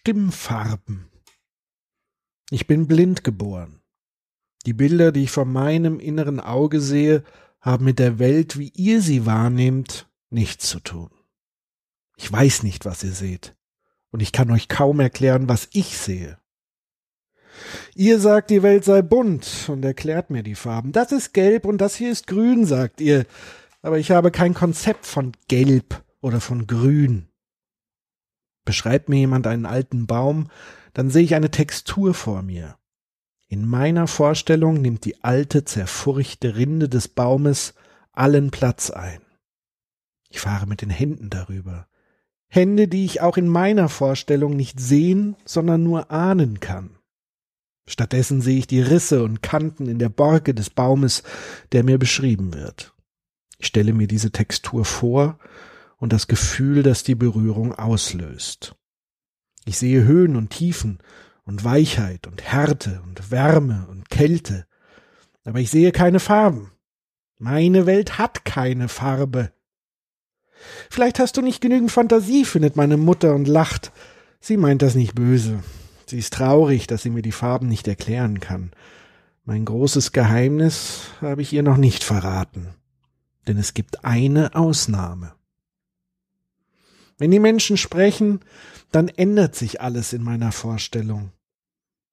Stimmfarben. Ich bin blind geboren. Die Bilder, die ich vor meinem inneren Auge sehe, haben mit der Welt, wie ihr sie wahrnehmt, nichts zu tun. Ich weiß nicht, was ihr seht, und ich kann euch kaum erklären, was ich sehe. Ihr sagt, die Welt sei bunt und erklärt mir die Farben. Das ist gelb und das hier ist grün, sagt ihr, aber ich habe kein Konzept von gelb oder von grün. Beschreibt mir jemand einen alten Baum, dann sehe ich eine Textur vor mir. In meiner Vorstellung nimmt die alte, zerfurchte Rinde des Baumes allen Platz ein. Ich fahre mit den Händen darüber. Hände, die ich auch in meiner Vorstellung nicht sehen, sondern nur ahnen kann. Stattdessen sehe ich die Risse und Kanten in der Borke des Baumes, der mir beschrieben wird. Ich stelle mir diese Textur vor und das Gefühl, das die Berührung auslöst. Ich sehe Höhen und Tiefen und Weichheit und Härte und Wärme und Kälte, aber ich sehe keine Farben. Meine Welt hat keine Farbe. Vielleicht hast du nicht genügend Fantasie, findet meine Mutter und lacht. Sie meint das nicht böse. Sie ist traurig, dass sie mir die Farben nicht erklären kann. Mein großes Geheimnis habe ich ihr noch nicht verraten. Denn es gibt eine Ausnahme. Wenn die Menschen sprechen, dann ändert sich alles in meiner Vorstellung.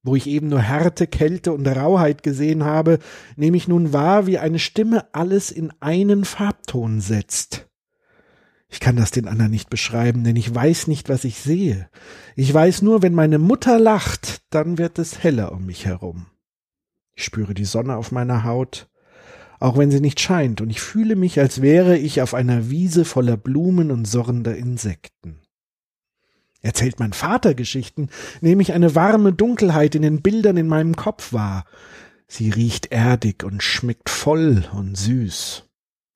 Wo ich eben nur Härte, Kälte und Rauheit gesehen habe, nehme ich nun wahr, wie eine Stimme alles in einen Farbton setzt. Ich kann das den anderen nicht beschreiben, denn ich weiß nicht, was ich sehe. Ich weiß nur, wenn meine Mutter lacht, dann wird es heller um mich herum. Ich spüre die Sonne auf meiner Haut, auch wenn sie nicht scheint, und ich fühle mich, als wäre ich auf einer Wiese voller Blumen und surrender Insekten. Erzählt mein Vater Geschichten, nehme ich eine warme Dunkelheit in den Bildern in meinem Kopf wahr. Sie riecht erdig und schmeckt voll und süß.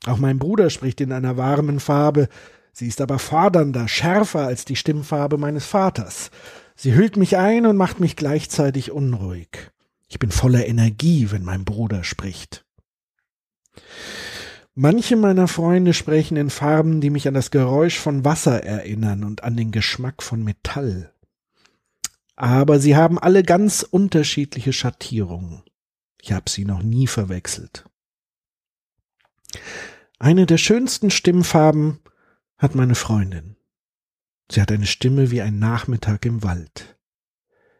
Auch mein Bruder spricht in einer warmen Farbe, sie ist aber fordernder, schärfer als die Stimmfarbe meines Vaters. Sie hüllt mich ein und macht mich gleichzeitig unruhig. Ich bin voller Energie, wenn mein Bruder spricht. Manche meiner Freunde sprechen in Farben, die mich an das Geräusch von Wasser erinnern und an den Geschmack von Metall. Aber sie haben alle ganz unterschiedliche Schattierungen. Ich habe sie noch nie verwechselt. Eine der schönsten Stimmfarben hat meine Freundin. Sie hat eine Stimme wie ein Nachmittag im Wald.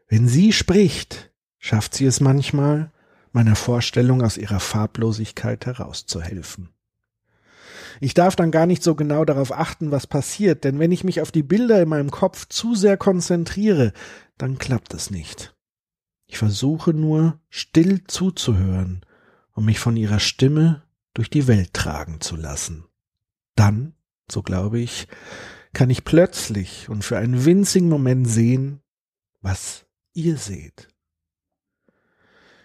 Wenn sie spricht, schafft sie es manchmal, meiner Vorstellung aus ihrer Farblosigkeit herauszuhelfen. Ich darf dann gar nicht so genau darauf achten, was passiert, denn wenn ich mich auf die Bilder in meinem Kopf zu sehr konzentriere, dann klappt es nicht. Ich versuche nur, still zuzuhören, um mich von ihrer Stimme durch die Welt tragen zu lassen. Dann, so glaube ich, kann ich plötzlich und für einen winzigen Moment sehen, was ihr seht.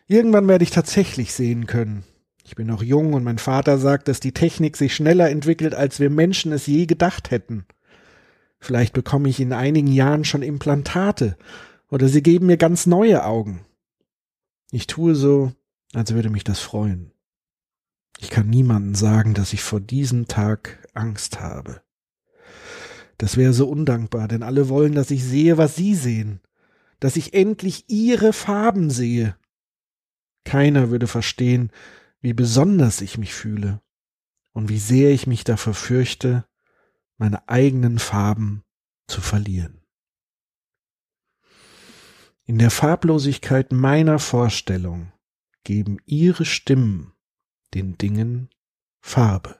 Irgendwann werde ich tatsächlich sehen können. Ich bin noch jung und mein Vater sagt, dass die Technik sich schneller entwickelt, als wir Menschen es je gedacht hätten. Vielleicht bekomme ich in einigen Jahren schon Implantate oder sie geben mir ganz neue Augen. Ich tue so, als würde mich das freuen. Ich kann niemandem sagen, dass ich vor diesem Tag Angst habe. Das wäre so undankbar, denn alle wollen, dass ich sehe, was sie sehen, dass ich endlich ihre Farben sehe keiner würde verstehen, wie besonders ich mich fühle und wie sehr ich mich davor fürchte, meine eigenen Farben zu verlieren. In der Farblosigkeit meiner Vorstellung geben ihre Stimmen den Dingen Farbe.